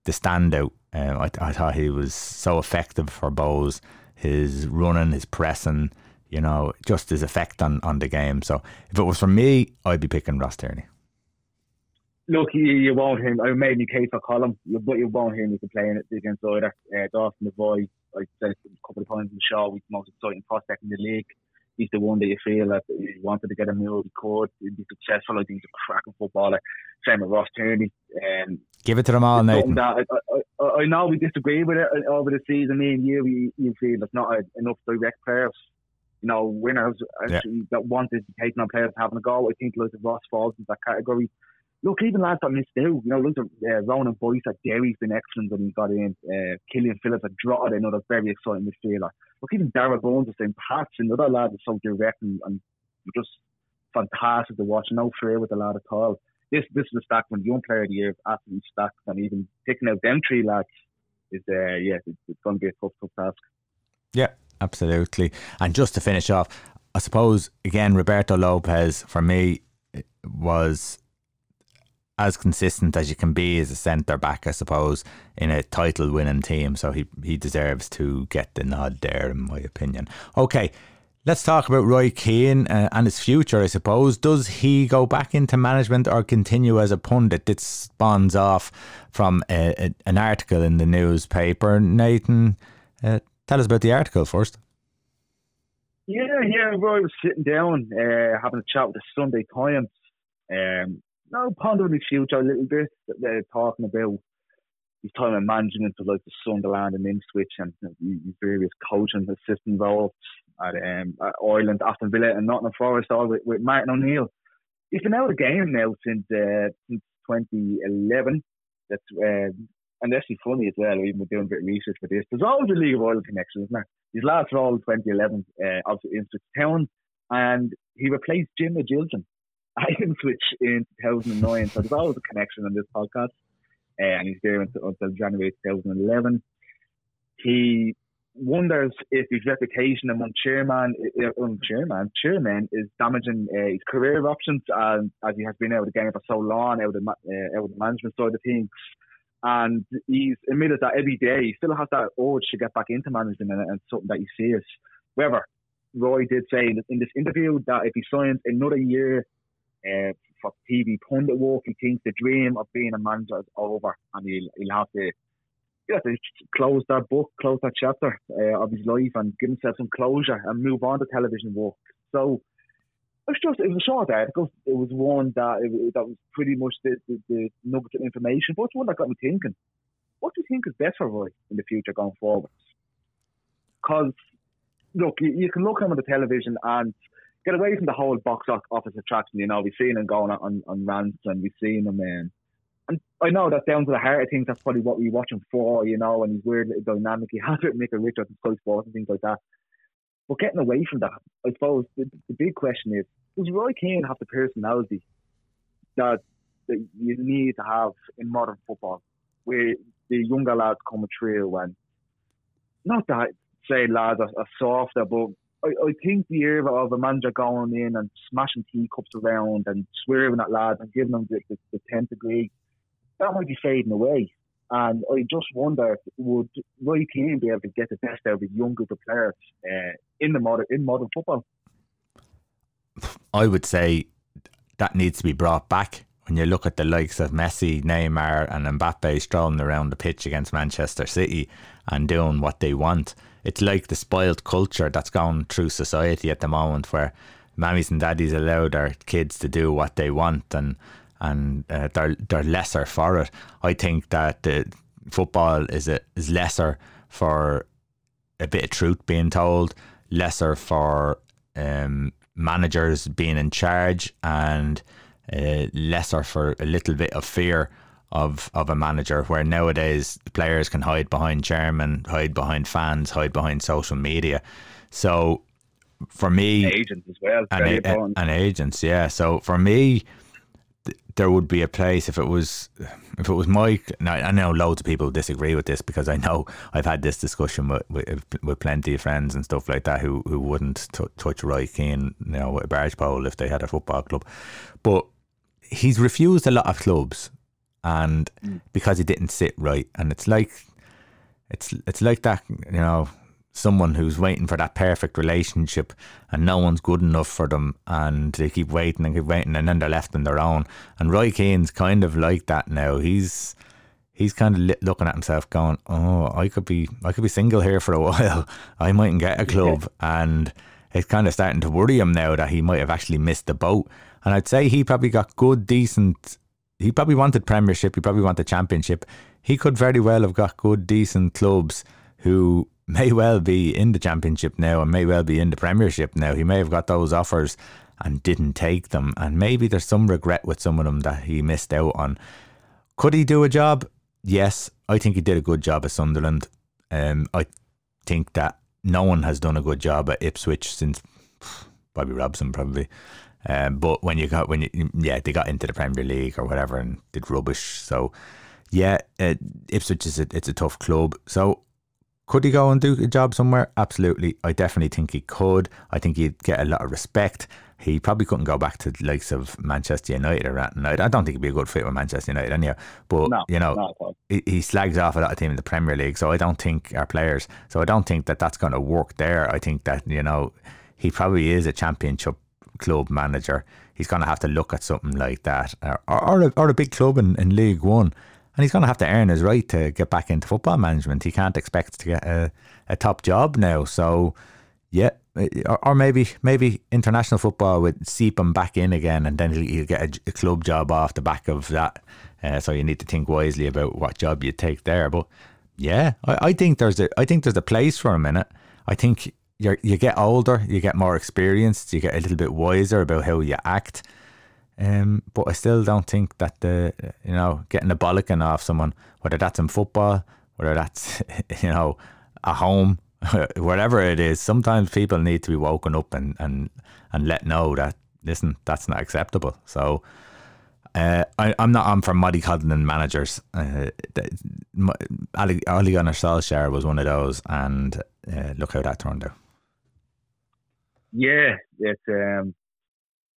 the standout. Um, I, I thought he was so effective for Bows. His running, his pressing, you know, just his effect on, on the game. So if it was for me, I'd be picking Ross Tierney. look, you, you won't hear. I made my case for Colm, but you won't hear me complaining against either. Uh, Dawson Devoy, I said a couple of times in the show, he's the most exciting prospect in the league. He's the one that you feel that he wanted to get a move, he could, he'd be successful. I think he's a cracking footballer. Same with Ross Tierney. Um, Give it to them all, Nathan. That, I, I, I, know we disagree with it over the season. Me and you, you, you feel there's not enough direct players you know, winners actually yeah. that wanted to take on players having a go. I think loads of Ross falls into that category. Look, even lads that missed out, you know, look at uh, Ronan Boyce at Derry's been excellent when he got in. Uh, Killian Phillips at Drogheda, another very exciting midfielder. Look, even Darragh Burns the same. Pats, another lad is so direct and, and just fantastic to watch. No fear with the lad at all. This this is a stack when young player of the year, absolutely stacked, and even picking out them three lads is uh, yeah, it's, it's going to be a tough, tough task. Yeah, absolutely. And just to finish off, I suppose again Roberto Lopes for me was as consistent as you can be as a centre back, I suppose, in a title winning team. So he, he deserves to get the nod there, in my opinion. Okay, let's talk about Roy Keane uh, and his future, I suppose. Does he go back into management or continue as a pundit? This spawns off from a, a, an article in the newspaper. Nathan, uh, tell us about the article first. Yeah, yeah, Roy was sitting down, uh, having a chat with the Sunday Times. Um, now pondering his future a little bit. They're talking about his time in management of like the Sunderland and Ipswich and various coaching assistant roles at, um, at Ireland, Aston Villa, and Nottingham Forest, all with, with Martin O'Neill. He's been out of the game now since uh, since 2011. That's uh, and actually funny as well. Even doing a bit of research for this, there's always a League of Ireland connection, isn't there? His last role in 2011, uh, obviously in Town, and he replaced Jim Magilton I can switch in 2009. So there's always a connection on this podcast. And he's there until, until January 2011. He wonders if his reputation among chairman, uh, um, chairman, chairman is damaging uh, his career options as, as he has been out of the game for so long, out of, the, uh, out of the management side of things. And he's admitted that every day he still has that urge to get back into management and, and something that he sees. However, Roy did say in this interview that if he signs another year uh, for TV pundit work. He thinks the dream of being a manager is over, and he'll, he'll have to have to close that book, close that chapter uh, of his life, and give himself some closure and move on to television work. So it was just it was a short article. It was one that it, that was pretty much the, the, the nugget of information, but it's one that got me thinking. What do you think is best for Roy in the future going forward? Because look, you, you can look him on the television and get away from the whole box office attraction. You know, we've seen him going on, on rants and we've seen him. Um, and I know that down to the heart of things, that's probably what we watch him for, you know, and he's weird little dynamic. He has it Micah Richards and Sky Sports and things like that. But getting away from that, I suppose the, the big question is, does Roy Keane have the personality that, that you need to have in modern football, where the younger lads come through and not that say lads are, are softer, but I, I think the era of a manager going in and smashing teacups around and swearing at lads and giving them the, the, the 10th degree, that might be fading away. And I just wonder, would Roy Keane be able to get the best out of his young group of players uh, in the modern in modern football? I would say that needs to be brought back. When you look at the likes of Messi, Neymar, and Mbappe strolling around the pitch against Manchester City and doing what they want, it's like the spoiled culture that's going through society at the moment where mammies and daddies allow their kids to do what they want and and uh, they're they're lesser for it. I think that uh, football is a, is lesser for a bit of truth being told, lesser for um, managers being in charge, and uh, lesser for a little bit of fear of of a manager where nowadays players can hide behind chairman, hide behind fans, hide behind social media. So for me, agents as well, and, a, and agents, yeah. So for me, th- there would be a place if it was if it was Mike. Now I know loads of people disagree with this because I know I've had this discussion with with, with plenty of friends and stuff like that who who wouldn't t- touch Roy Keane, you know, with a barge pole if they had a football club, but he's refused a lot of clubs and mm. because he didn't sit right, and it's like it's it's like that, you know. someone who's waiting for that perfect relationship and no one's good enough for them and they keep waiting and keep waiting and then they're left on their own. And Roy Keane's kind of like that now. He's he's kind of looking at himself going, "Oh, I could be I could be single here for a while. I mightn't get a club." Yeah. And it's kind of starting to worry him now that he might have actually missed the boat. And I'd say he probably got good, decent. He probably wanted Premiership. He probably wanted Championship. He could very well have got good, decent clubs who may well be in the Championship now and may well be in the Premiership now. He may have got those offers and didn't take them. And maybe there's some regret with some of them that he missed out on. Could he do a job? Yes, I think he did a good job at Sunderland. Um, I think that no one has done a good job at Ipswich since Bobby Robson, probably. Um, but when you got when you yeah they got into the Premier League or whatever and did rubbish. So yeah, uh, Ipswich is a, it's a tough club. So could he go and do a job somewhere? Absolutely. I definitely think he could. I think he'd get a lot of respect. He probably couldn't go back to the likes of Manchester United or that. I don't think he'd be a good fit with Manchester United anyhow. But no, you know, he, he, slags off a lot of team in the Premier League, so I don't think our players. So I don't think that that's going to work there. I think that you know he probably is a championship club manager. He's going to have to look at something like that, or or a, or a big club in, in League One and he's going to have to earn his right to get back into football management. He can't expect to get a, a top job now. So, yeah, or, or, maybe maybe international football would seep him back in again, and then he'll, he'll get a, a, club job off the back of that. Uh, so you need to think wisely about what job you take there. But yeah, I, I think there's a I think there's a place for him in it. I think you you get older, you get more experienced, you get a little bit wiser about how you act. Um, but I still don't think that the you know getting a bollocking off someone, whether that's in football, whether that's you know a home, whatever it is, sometimes people need to be woken up and and and let know that listen, that's not acceptable. So. Uh, I, am not on for mollycoddling managers. Uh, Ole Gunnar Solskjaer was one of those, and uh, look how that turned out. Yeah, it's um,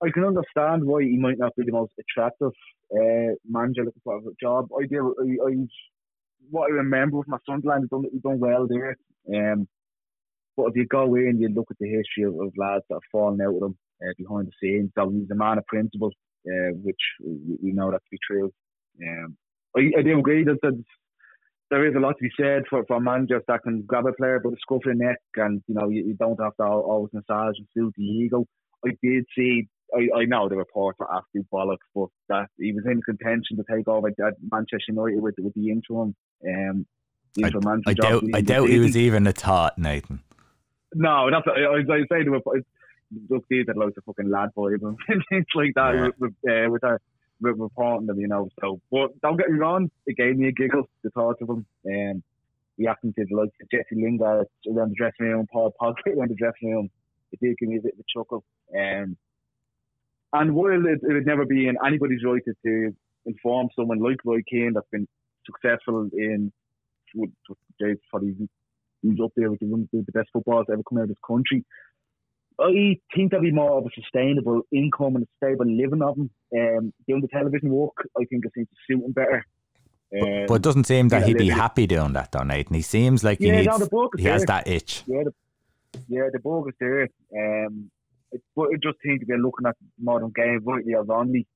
I can understand why he might not be the most attractive uh, manager looking for a job. I do. I, I what I remember with my Sunderland, he's done, he's done well there. Um, but if you go in, you look at the history of, of lads that have fallen out with him uh, behind the scenes. So he's a man of principle, uh, which we, we, know that to be true. Um, I, I do agree that there is a lot to be said for, for managers that can grab a player by the scruff of the neck and, you know, you, you don't have to always massage and suit the ego. I did see I, I know the reports are absolute bollocks, but that he was in contention to take over at Manchester United with with the interim. Um, the interim I, I doubt. I doubt he was even a thought, Nathan. No, that's I, I, I say to him. Look, these are loads of fucking lad boys and things like that yeah. with, uh, with our with reporting them, you know. So, but don't get me wrong, it gave me a giggle the thought of him. Um, to the likes of Jesse Lingard around the dressing room, Paul Pogba around the dressing room, it did give me a bit of a chuckle. Um, and while it, it would never be in anybody's right to, to inform someone like Roy Keane that's been successful in James probably he's up there with the, the best footballers ever come out of this country. I think there'll be more of a sustainable income and a stable living of him. Um, doing the television work, I think it seems to suit him better. Um, but, it doesn't seem that he'd be happy doing that, though, Nathan. He seems like he yeah, needs, no, he has that itch. Yeah, the, yeah, the bug is there. Um, but I just seems to you're looking at modern game, rightly or wrongly,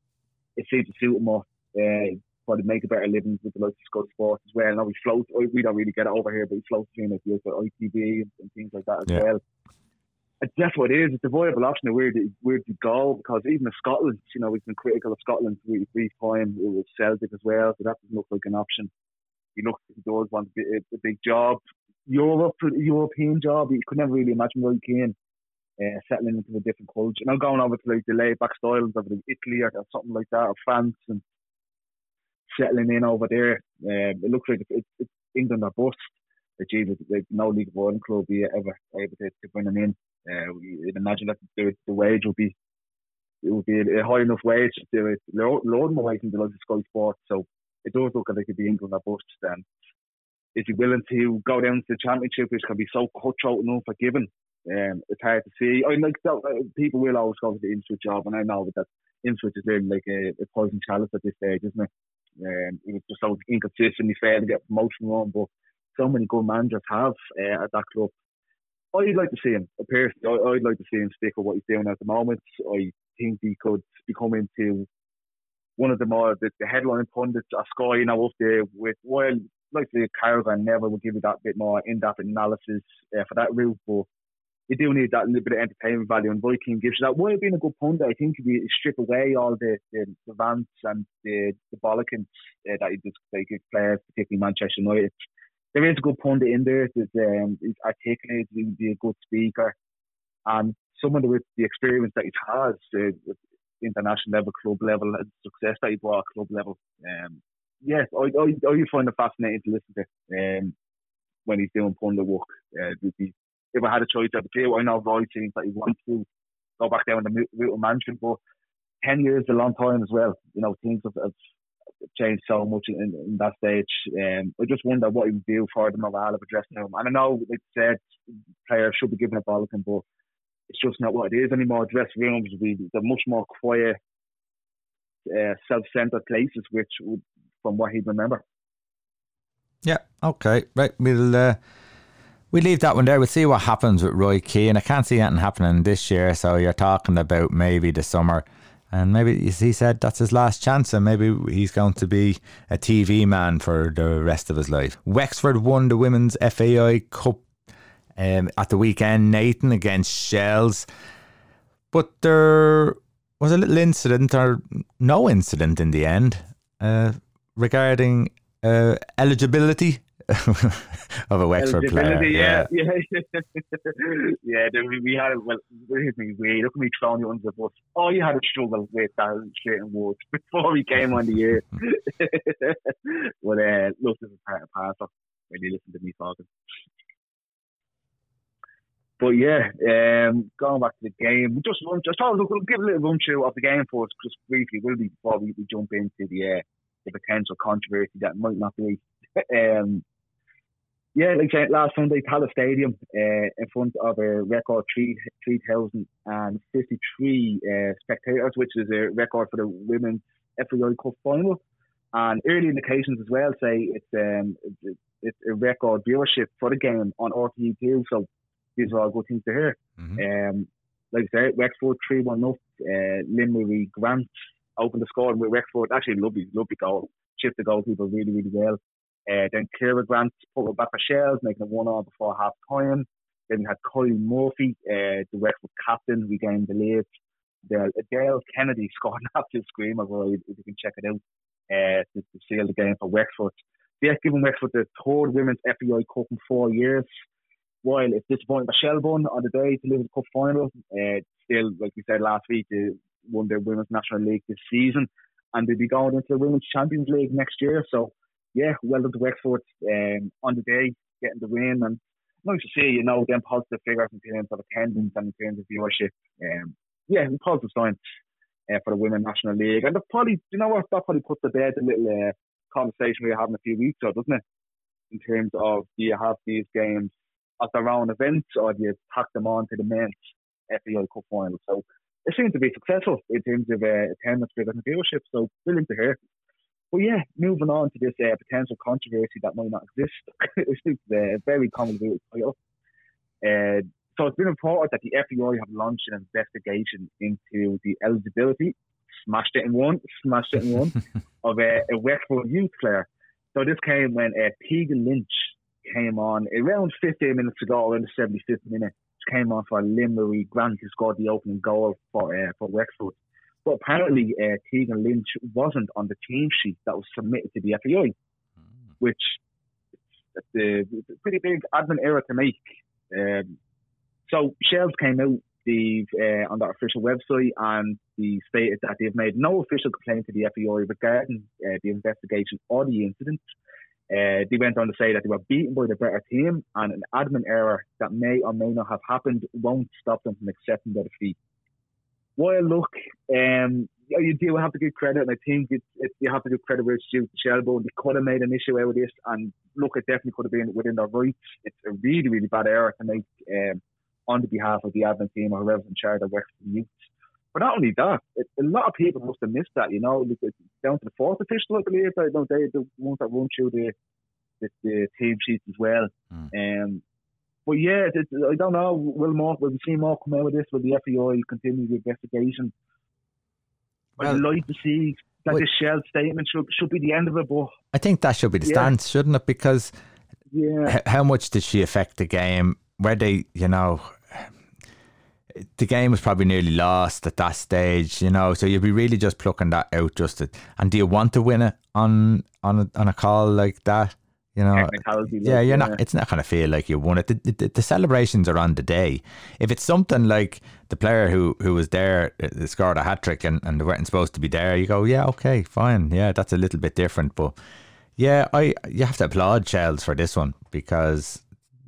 it seems to suit him more. Uh, probably make a better living with the likes of Sky Sports as well. Now we float, we don't really get it over here, but he floats between like the ITV and, and, things like that as yeah. well. It's that's what it is. It's a viable option where to, where to go because even in Scotland, you know, we've been critical of Scotland for a brief time. It was Celtic as well, so that doesn't look like an option. Looks like he does want a, a big job. Europe, European job, you could never really imagine he came uh, settling into a different culture. Now going over to like the laid back styles of Italy or, or, something like that, or France, and settling in over there. Uh, it looks like it's, it's England or bust. Achieve it, like no League of Ireland club be ever able to, to bring them in. Uh, would imagine that the, the wage would be it would be a high enough wage to load them away the likes of Sky Sports. So it does look like it could be England or bust. Then, he willing to go down to the championship, which can be so cutthroat and unforgiving? Um, it's hard to see. I mean, like so, uh, people will always go to the Ipswich job, and I know that Ipswich is really like a, a poison chalice at this stage, isn't it? Um, it was just so inconsistent. fair to get promotion wrong, but so many good managers have uh, at that club. I'd like to see him. Personally, I'd like to see him stick with what he's doing at the moment. I think he could become into one of the more the, the headline pundits at Sky, you know, up there with while like the Caravan never will give you that bit more in-depth analysis uh, for that route, but you do need that little bit of entertainment value, and Viking gives you that. While being a good pundit, I think if you strip away all the the, the rants and the the bollockings uh, that he just like players, particularly Manchester United, there is a good pundit in there. There's um, he's articulate, he'd be a good speaker, and someone with the experience that he has, uh, international level, club level, and success that he brought at club level. Um, yes, I, I, I find it fascinating to listen to um, when he's doing pundit work. Uh, if I had a choice, I'd do. I know Roy thinks that he wants to go back down the route of management, but ten years is a long time as well. You know, things have, have changed so much in, in that stage. Um, I just wonder what he would do for the morale of a dressing room. And I know, like I said, players should be given a bollocking, but it's just not what it is anymore. Dressing rooms, we, they're much more quiet, uh, self-centered places, which, would, from what he'd remember. Yeah. Okay. Right. We'll uh, we leave that one there. We'll see what happens with Roy Keane. I can't see anything happening this year. So you're talking about maybe the summer. And maybe he said that's his last chance, and maybe he's going to be a TV man for the rest of his life. Wexford won the Women's FAI Cup um, at the weekend, Nathan against Shels. But there was a little incident, or no incident in the end, uh, regarding uh, eligibility of a Wexford player. Yeah, yeah, yeah. yeah we had a, well, here's me way. Look at me throwing you under the bus. Oh, you had a struggle with that straight and words before we came on the air. but uh, look, this is part of parcel when you listen to me talking. But yeah, um, going back to the game, just run, just oh, look, we'll give a little run through of the game for us, just briefly, will be before we, we jump into the uh, the potential controversy that might not be. um, yeah, like I said, last Sunday, Tallaght Stadium, uh, in front of a record 3,053 uh, spectators, which is a record for the Women's FAI Cup final. And early indications as well say it's um, it's a record viewership for the game on RTE2. So these are all good things to hear. Mm-hmm. Um, like I said, Wexford 3 1 up. Uh, Limerick Grant opened the score with Wexford. Actually, lovely, lovely goal. Chipped the goalkeeper really, really well. Uh, then Kira Grant put for Shels, making it one all before half time. Then had Kylie Murphy, uh, the Wexford captain, regained the lead. The, Dale Kennedy scored an absolute screamer, if you can check it out, uh, to, seal the game for Wexford. They have given Wexford the third Women's FAI Cup in four years. While it's disappointing for Shelbourne on the day to lose the cup final, uh, still, like we said last week, they won the Women's National League this season, and they'll be going into the Women's Champions League next year. So yeah, well done to Wexford um, on the day, getting the win. And nice to see, you know, them positive figures in terms of attendance and in terms of viewership. Um, yeah, positive signs uh, for the Women National League. And probably, you know what, that probably puts to bed a little uh, conversation we were having a few weeks ago, doesn't it? In terms of do you have these games at their own events or do you tack them on to the men's FAI Cup final? So it seems to be successful in terms of uh, attendance figures and viewership. So brilliant to hear. But yeah, moving on to this uh, potential controversy that might not exist. it's a uh, very convoluted title. Uh, so it's been reported that the FAI have launched an investigation into the eligibility, smashed it in one, smashed it in one, of a, a Wexford youth player. So this came when uh, Tegan Lynch came on around 15 minutes ago, around the 75th minute. Came on for Limerick Grant, who scored the opening goal for uh, for Wexford. But apparently, uh, Tegan Lynch wasn't on the team sheet that was submitted to the FAI, mm. which is a pretty big admin error to make. Um, so Shels came out the, uh, on their official website and they stated that they've made no official complaint to the FAI regarding uh, the investigation or the incident. Uh, they went on to say that they were beaten by the better team and an admin error that may or may not have happened won't stop them from accepting their defeat. Well, look, um, you do have to give credit, and I think it, it, you have to give credit where it's due to Shelbourne. They could have made an issue out of this, and look, it definitely could have been within their rights. It's a really, really bad error to make um, on the behalf of the admin team or whoever's in charge of Wexford Youth. But not only that, it, a lot of people must have missed that. You know, it's down to the fourth official, I believe. I know they the ones that run through the the, the team sheets as well. Mm. Um, but yeah, it, I don't know. Will more will we see more come out of this? Will the FAI continue the investigation? Well, I'd like to see that well, this shell statement should should be the end of it. But I think that should be the yeah. stance, shouldn't it? Because yeah, how much did she affect the game? Where they, you know, the game was probably nearly lost at that stage, you know. So you'd be really just plucking that out, just to, and do you want to win it on on a, on a call like that? You know, yeah, you're not. It's not going to feel like you won it. The, the, the, celebrations are on the day. If it's something like the player who, who was there uh, scored a hat trick and, and they weren't supposed to be there, you go, yeah, okay, fine, yeah, that's a little bit different. But yeah, I you have to applaud Shels for this one because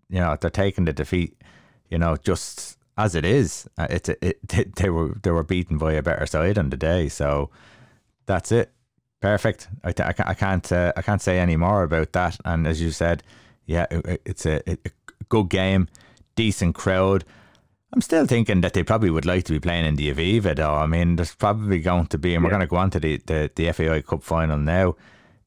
you know they're taking the defeat, you know, just as it is. Uh, it's it, it, they were they were beaten by a better side on the day, so that's it. Perfect. I, I, I can't uh, I can't say any more about that. And as you said, yeah, it, it's a, a, good game, decent crowd. I'm still thinking that they probably would like to be playing in the Aviva, though. I mean, there's probably going to be, and we're going to go on to the, the, the FAI Cup final now.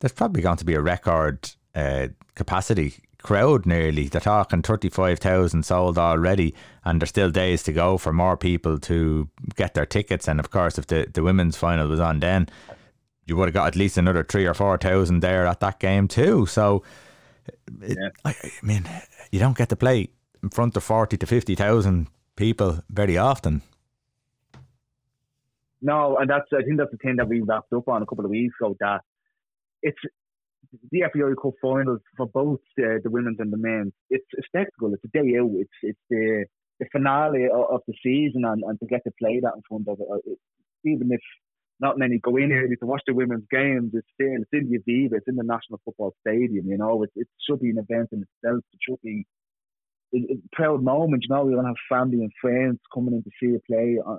There's probably going to be a record uh, capacity crowd nearly. They're talking 35,000 sold already, and there's still days to go for more people to get their tickets. And of course, if the, the women's final was on then, you would have got at least another three or four thousand there at that game too. So, it, yeah. I, I, mean, you don't get to play in front of forty to fifty thousand people very often. No, and that's I think that's the thing that we wrapped up on a couple of weeks ago. That it's the FAI Cup finals for both uh, the women's and the men's. It's a spectacle. It's a day out. It's it's the the finale of, of the season, and, and to get to play that in front of it, even if not many go in here to watch the women's games. It's still it's in the Aviva, it's in the National Football Stadium. You know, it, it should be an event in itself. It should be a, proud moment. You know, we're gonna have family and friends coming in to see a play on,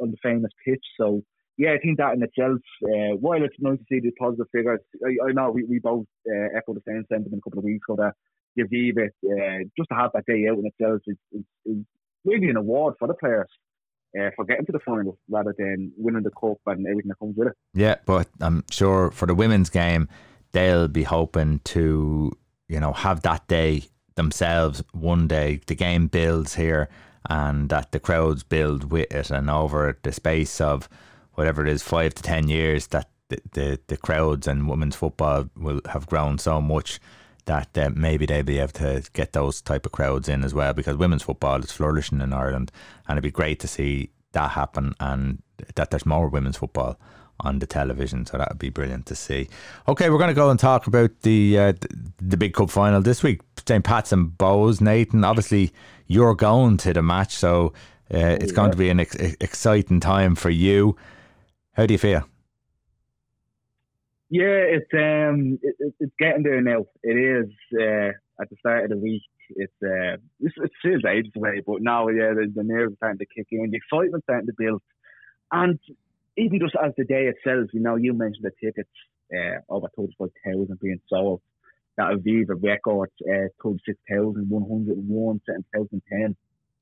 on the famous pitch. So yeah, I think that in itself, uh, while it's nice to see these positive figures, I, I know we, we both uh, echo the same sentiment a couple of weeks ago that the Aviva, uh, just to have that day out in itself is, is, is really an award for the players uh, for getting to the final rather than winning the cup and everything that comes with it. Yeah, but I'm sure for the women's game, they'll be hoping to, you know, have that day themselves one day. The game builds here and that the crowds build with it and over the space of whatever it is, five to ten years, that the, the, the crowds and women's football will have grown so much that uh, maybe they'll be able to get those type of crowds in as well because women's football is flourishing in Ireland and it'd be great to see that happen and that there's more women's football on the television. So that would be brilliant to see. Okay we're going to go and talk about the uh, the big cup final this week. St Pat's and Bohs Nathan obviously you're going to the match so uh, it's going to be an ex- exciting time for you. How do you feel yeah, it's um, it, it's getting there now. It is uh, at the start of the week. It's uh, it's, it feels ages away, but now yeah, the, the nerves are starting to kick in, the excitement's starting to build, and even just as the day itself, you know, you mentioned the tickets uh, over thirty five thousand being sold. That Aviva record, uh, thirty six thousand one hundred one set in two thousand ten.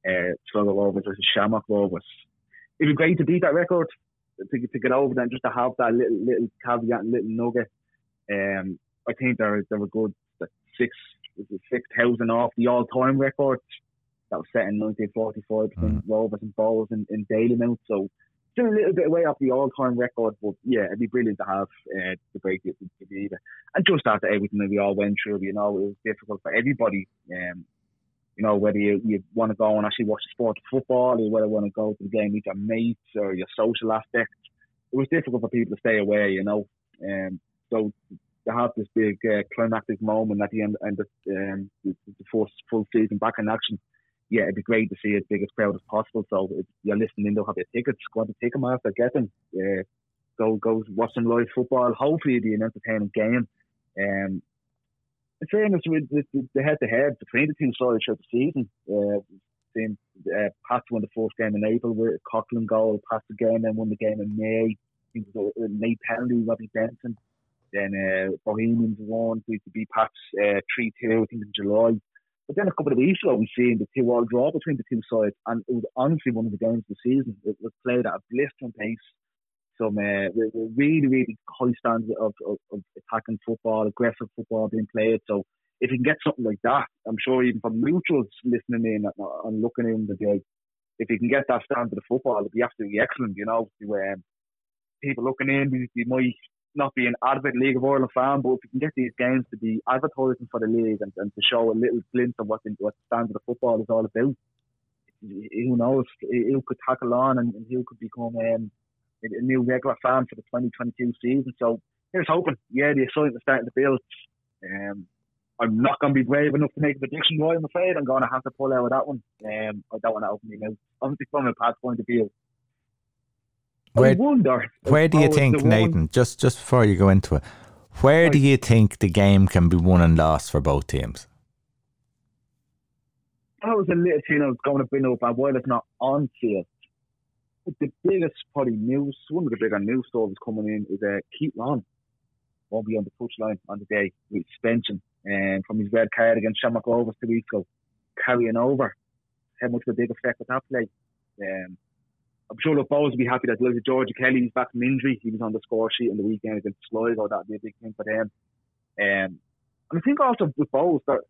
Uh, Sligo Rovers versus Shamrock Rovers. It'd be great to beat that record to, to get over that and just to have that little little caveat and little nugget. Um, I think they're they were good six six thousand off the all time record that was set in 1945 between mm. Rovers and Bohs in, in Dalymount. So still a little bit away off the all time record, but yeah, it'd be brilliant to have uh, the break it Geneva. And just after everything that we all went through, you know, it was difficult for everybody. Um, you know, whether you, you want to go and actually watch the sport of football or whether you want to go to the game with your mates or your social aspect. It was difficult for people to stay away, you know. Um, so to have this big uh, climactic moment at the end, and the, um, the, the first full season back in action, yeah, it'd be great to see as big as crowd as possible. So if you're listening, they'll have your tickets. Go to Ticketmaster, get them. Uh, go go watch some live football. Hopefully, it'll be an entertaining game. Um, fairness, with the head to head between the two sides throughout the season, uh, seen uh, Pats won the first game in April with a Coughlin goal, Pats the game, then won the game in May. I think it was a late penalty, Robbie Benson. Then uh, Bohemians won to beat Pats uh, 3 2, I think in July. But then a couple of weeks ago, we seen the two all draw between the two sides, and it was honestly one of the games of the season. It was played at a blistering pace some uh, really, really high standards of, of, of, attacking football, aggressive football being played. So if you can get something like that, I'm sure even from neutrals listening in and looking in the day, if you can get that standard of football, it'd be absolutely excellent. You know, to, um, people looking in, you might not be an avid League of Ireland fan, but if you can get these games to be advertising for the league and, and to show a little glimpse of what the, what the standard of football is all about, who knows? Who could tackle on and, and who could become um, a new regular fan for the 2022 season. So here's hoping. Yeah, the excitement's starting to build. Um, I'm not going to be brave enough to make a prediction, Roy. I'm afraid I'm going to have to pull out of that one. Um, I don't want to open my mouth. Obviously, from a Pat's point of view, where, wonder, where do you think, Nathan? Just just before you go into it, where right. do you think the game can be won and lost for both teams? That was a little thing I was going to bring up, and while it's not on field, the biggest probably news, one of the bigger news stories coming in is uh, Keith Long won't be on the touchline on the day with suspension and um, from his red card against Shamrock Rovers two weeks ago, carrying over. How much of a big effect would that play? Um, I'm sure the Bohs will be happy that Lily George Kelly's back from injury. He was on the score sheet in the weekend against Sligo. That'd be a big thing for them. Um, and I think also with Bohs that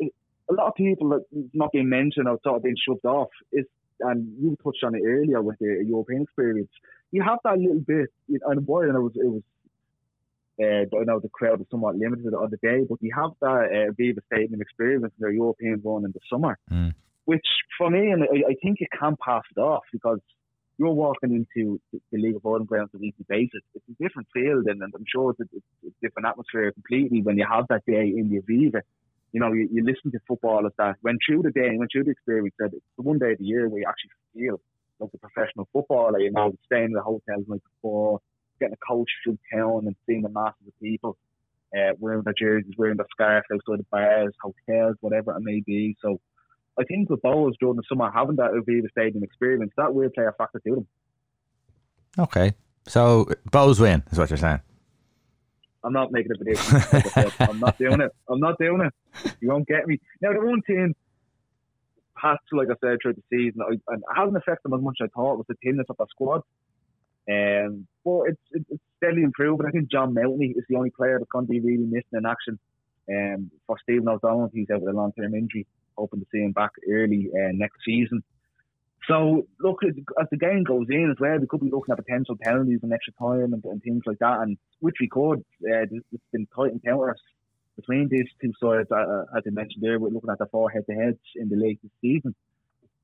a lot of people that not being mentioned or sort of being shoved off is, and you touched on it earlier with the European experience. You have that little bit, and boy, and it was it was uh, but I know the crowd was somewhat limited on the day, but you have that uh, Aviva Stadium experience in their European run in the summer, mm. which for me, and I, I, think you can pass it off because you're walking into the League of Ireland grounds on a weekly basis. It's a different field, and, and I'm sure it's a, it's a, different atmosphere completely when you have that day in the Aviva. You know, you, you listen to footballers that went through the day went through the experience. That it's the one day of the year where you actually feel like a professional footballer. You know, staying in the hotels like before getting a coach through town and seeing the masses of people uh, wearing their jerseys, wearing their scarf outside the bars, hotels, whatever it may be. So I think with Bohs during the summer having that Aviva Stadium experience, that will play a factor to them. Okay. So Bohs win is what you're saying. I'm not making a. Like I'm not doing it. I'm not doing it. You won't get me. Now the one team Pats, like I said, through the season, I, and it hasn't affected them as much as I thought. Was the team of the squad. Um, but it's, it's steadily improving. I think John Mountney is the only player that's going to be really missing in action. Um, for Stephen O'Donnell, he's out with a long term injury. Hoping to see him back early uh, next season. So, look, as the game goes in as well, we could be looking at potential penalties and extra time and, and things like that, and which we could. Uh, it's been tight encounters between these two sides, uh, uh as I mentioned there. We're looking at the four head to heads in the this season.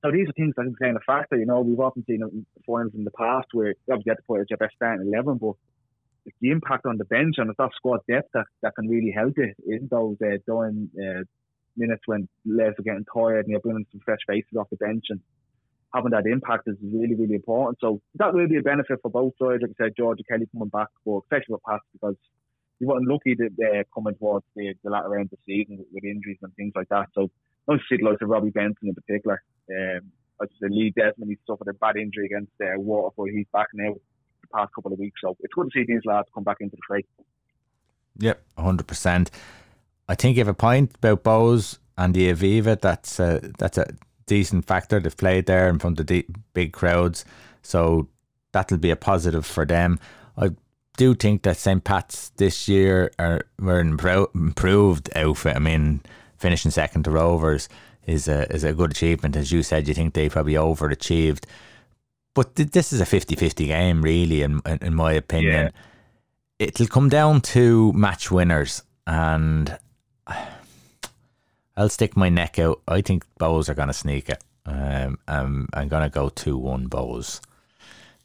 So these are things that can play a factor. You know, we've often seen performances in the past where you obviously have to put your best starting eleven, but it's the impact on the bench and it's that squad depth that, that can really help you in those uh, during uh, minutes when players are getting tired and you're bringing some fresh faces off the bench and having that impact is really, really important. So that will be a benefit for both sides. Like I said, George Kelly coming back, but especially with Pat because he wasn't lucky that they're coming towards the, the latter end of the season with, with injuries and things like that. So nice to see the likes of Robbie Benson in particular. Um, I just said Lee Desmond, he suffered a bad injury against uh, Waterford. He's back now the past couple of weeks. So it's good to see these lads come back into the fray. Yep, 100%. I think you have a point about Bohs and the Aviva. That's a, that's a decent factor. They've played there in front of the big crowds. So that'll be a positive for them. I do think that St. Pat's this year are were an improved outfit. I mean, finishing second to Rovers is a is a good achievement. As you said, you think they probably overachieved, but th- this is a 50-50 game, really, in in, in my opinion. Yeah. It'll come down to match winners, and I'll stick my neck out. I think Bohs are going to sneak it. Um, um, I'm going to go two one Bohs.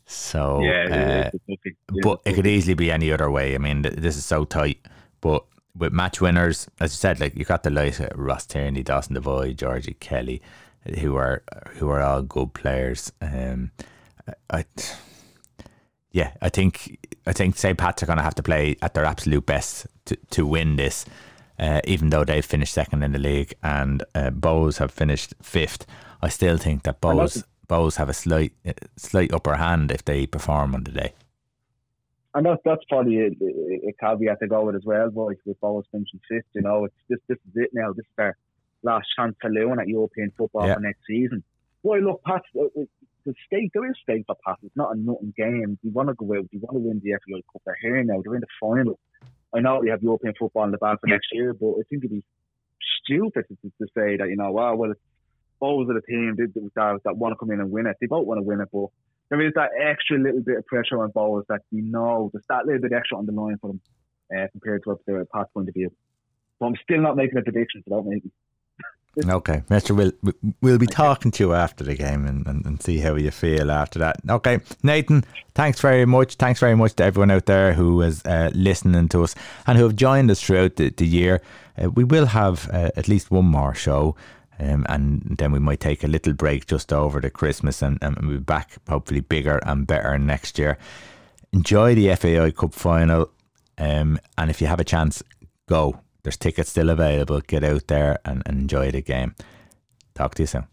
So, yeah, uh, but it could easily be any other way. I mean, th- this is so tight. But with match winners, as you said, like you got the likes of Ross Tierney, Dawson Devoy, Georgie Kelly, who are who are all good players. Um, I, yeah, I think I think St. Pat's are going to have to play at their absolute best to, to win this, uh, even though they've finished second in the league and uh, Bohs have finished fifth. I still think that Bohs Bohs have a slight slight upper hand if they perform on the day and that's that's probably a, a, caveat to go with as well, boys. With always finishing fifth, you know, it's this this is it now. This is their last chance to learn at European football yeah. for next season. Boy, look, Pat, uh, uh, the stake there is stake for Pat. It's not a nothing game. You want to go out. You want to win the FA Cup. They're here now. They're in the final. I know we have European football in the bag for next year, but I think it'd be stupid to, to say that you know, well, well, both of the team that, that want to come in and win it. They both want to win it, but there is that extra little bit of pressure on bowlers that you know just that little bit extra on the line for them uh, compared to what their past point of view. But I'm still not making a prediction, so don't make me. Okay, Mister, we'll we'll be talking to you after the game and, and, and, see how you feel after that. Okay, Nathan, thanks very much. Thanks very much to everyone out there who is uh, listening to us and who have joined us throughout the, the year. Uh, we will have uh, at least one more show. Um, and then we might take a little break just over the Christmas and, and we'll be back hopefully bigger and better next year. Enjoy the FAI Cup final. Um, and if you have a chance, go there's tickets still available. Get out there and, enjoy the game. Talk to you soon.